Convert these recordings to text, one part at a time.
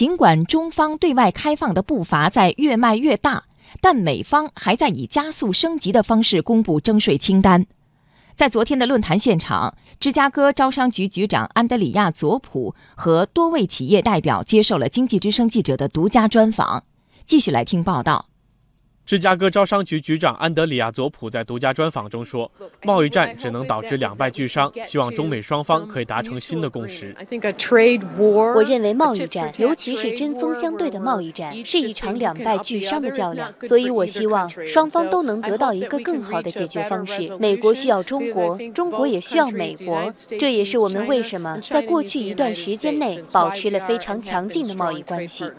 尽管中方对外开放的步伐在越迈越大，但美方还在以加速升级的方式公布征税清单。在昨天的论坛现场，芝加哥招商局局长安德里亚·佐普和多位企业代表接受了经济之声记者的独家专访。继续来听报道。芝加哥招商局局长安德里亚·佐普在独家专访中说：“贸易战只能导致两败俱伤，希望中美双方可以达成新的共识。”我认为贸易战，尤其是针锋相对的贸易战，是一场两败俱伤的较量。所以我希望双方都能得到一个更好的解决方式。美国需要中国，中国也需要美国。这也是我们为什么在过去一段时间内保持了非常强劲的贸易关系。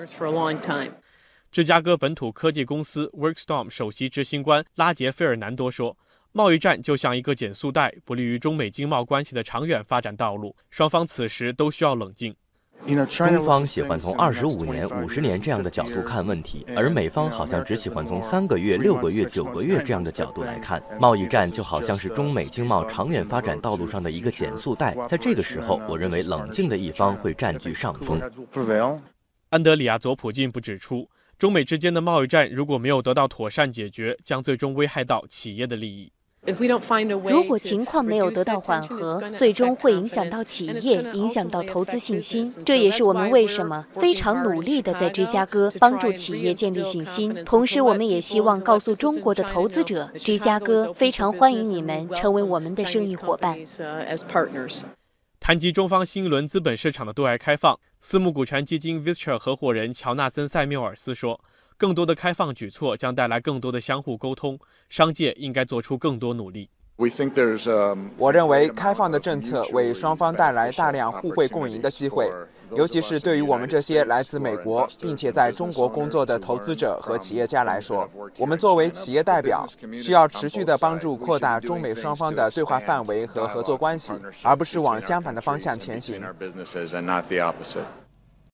芝加哥本土科技公司 Workstorm 首席执行官拉杰·费尔南多说：“贸易战就像一个减速带，不利于中美经贸关系的长远发展道路。双方此时都需要冷静。中方喜欢从二十五年、五十年这样的角度看问题，而美方好像只喜欢从三个月、六个月、九个月这样的角度来看。贸易战就好像是中美经贸长远发展道路上的一个减速带，在这个时候，我认为冷静的一方会占据上风。”安德里亚·佐普进一步指出。中美之间的贸易战如果没有得到妥善解决，将最终危害到企业的利益。如果情况没有得到缓和，最终会影响到企业，影响到投资信心。这也是我们为什么非常努力的在芝加哥帮助企业建立信心。同时，我们也希望告诉中国的投资者，芝加哥非常欢迎你们成为我们的生意伙伴。谈及中方新一轮资本市场的对外开放，私募股权基金 Vistra 合伙人乔纳森·塞缪尔斯说：“更多的开放举措将带来更多的相互沟通，商界应该做出更多努力。”我认为开放的政策为双方带来大量互惠共赢的机会，尤其是对于我们这些来自美国并且在中国工作的投资者和企业家来说，我们作为企业代表，需要持续的帮助扩大中美双方的对话范围和合作关系，而不是往相反的方向前行。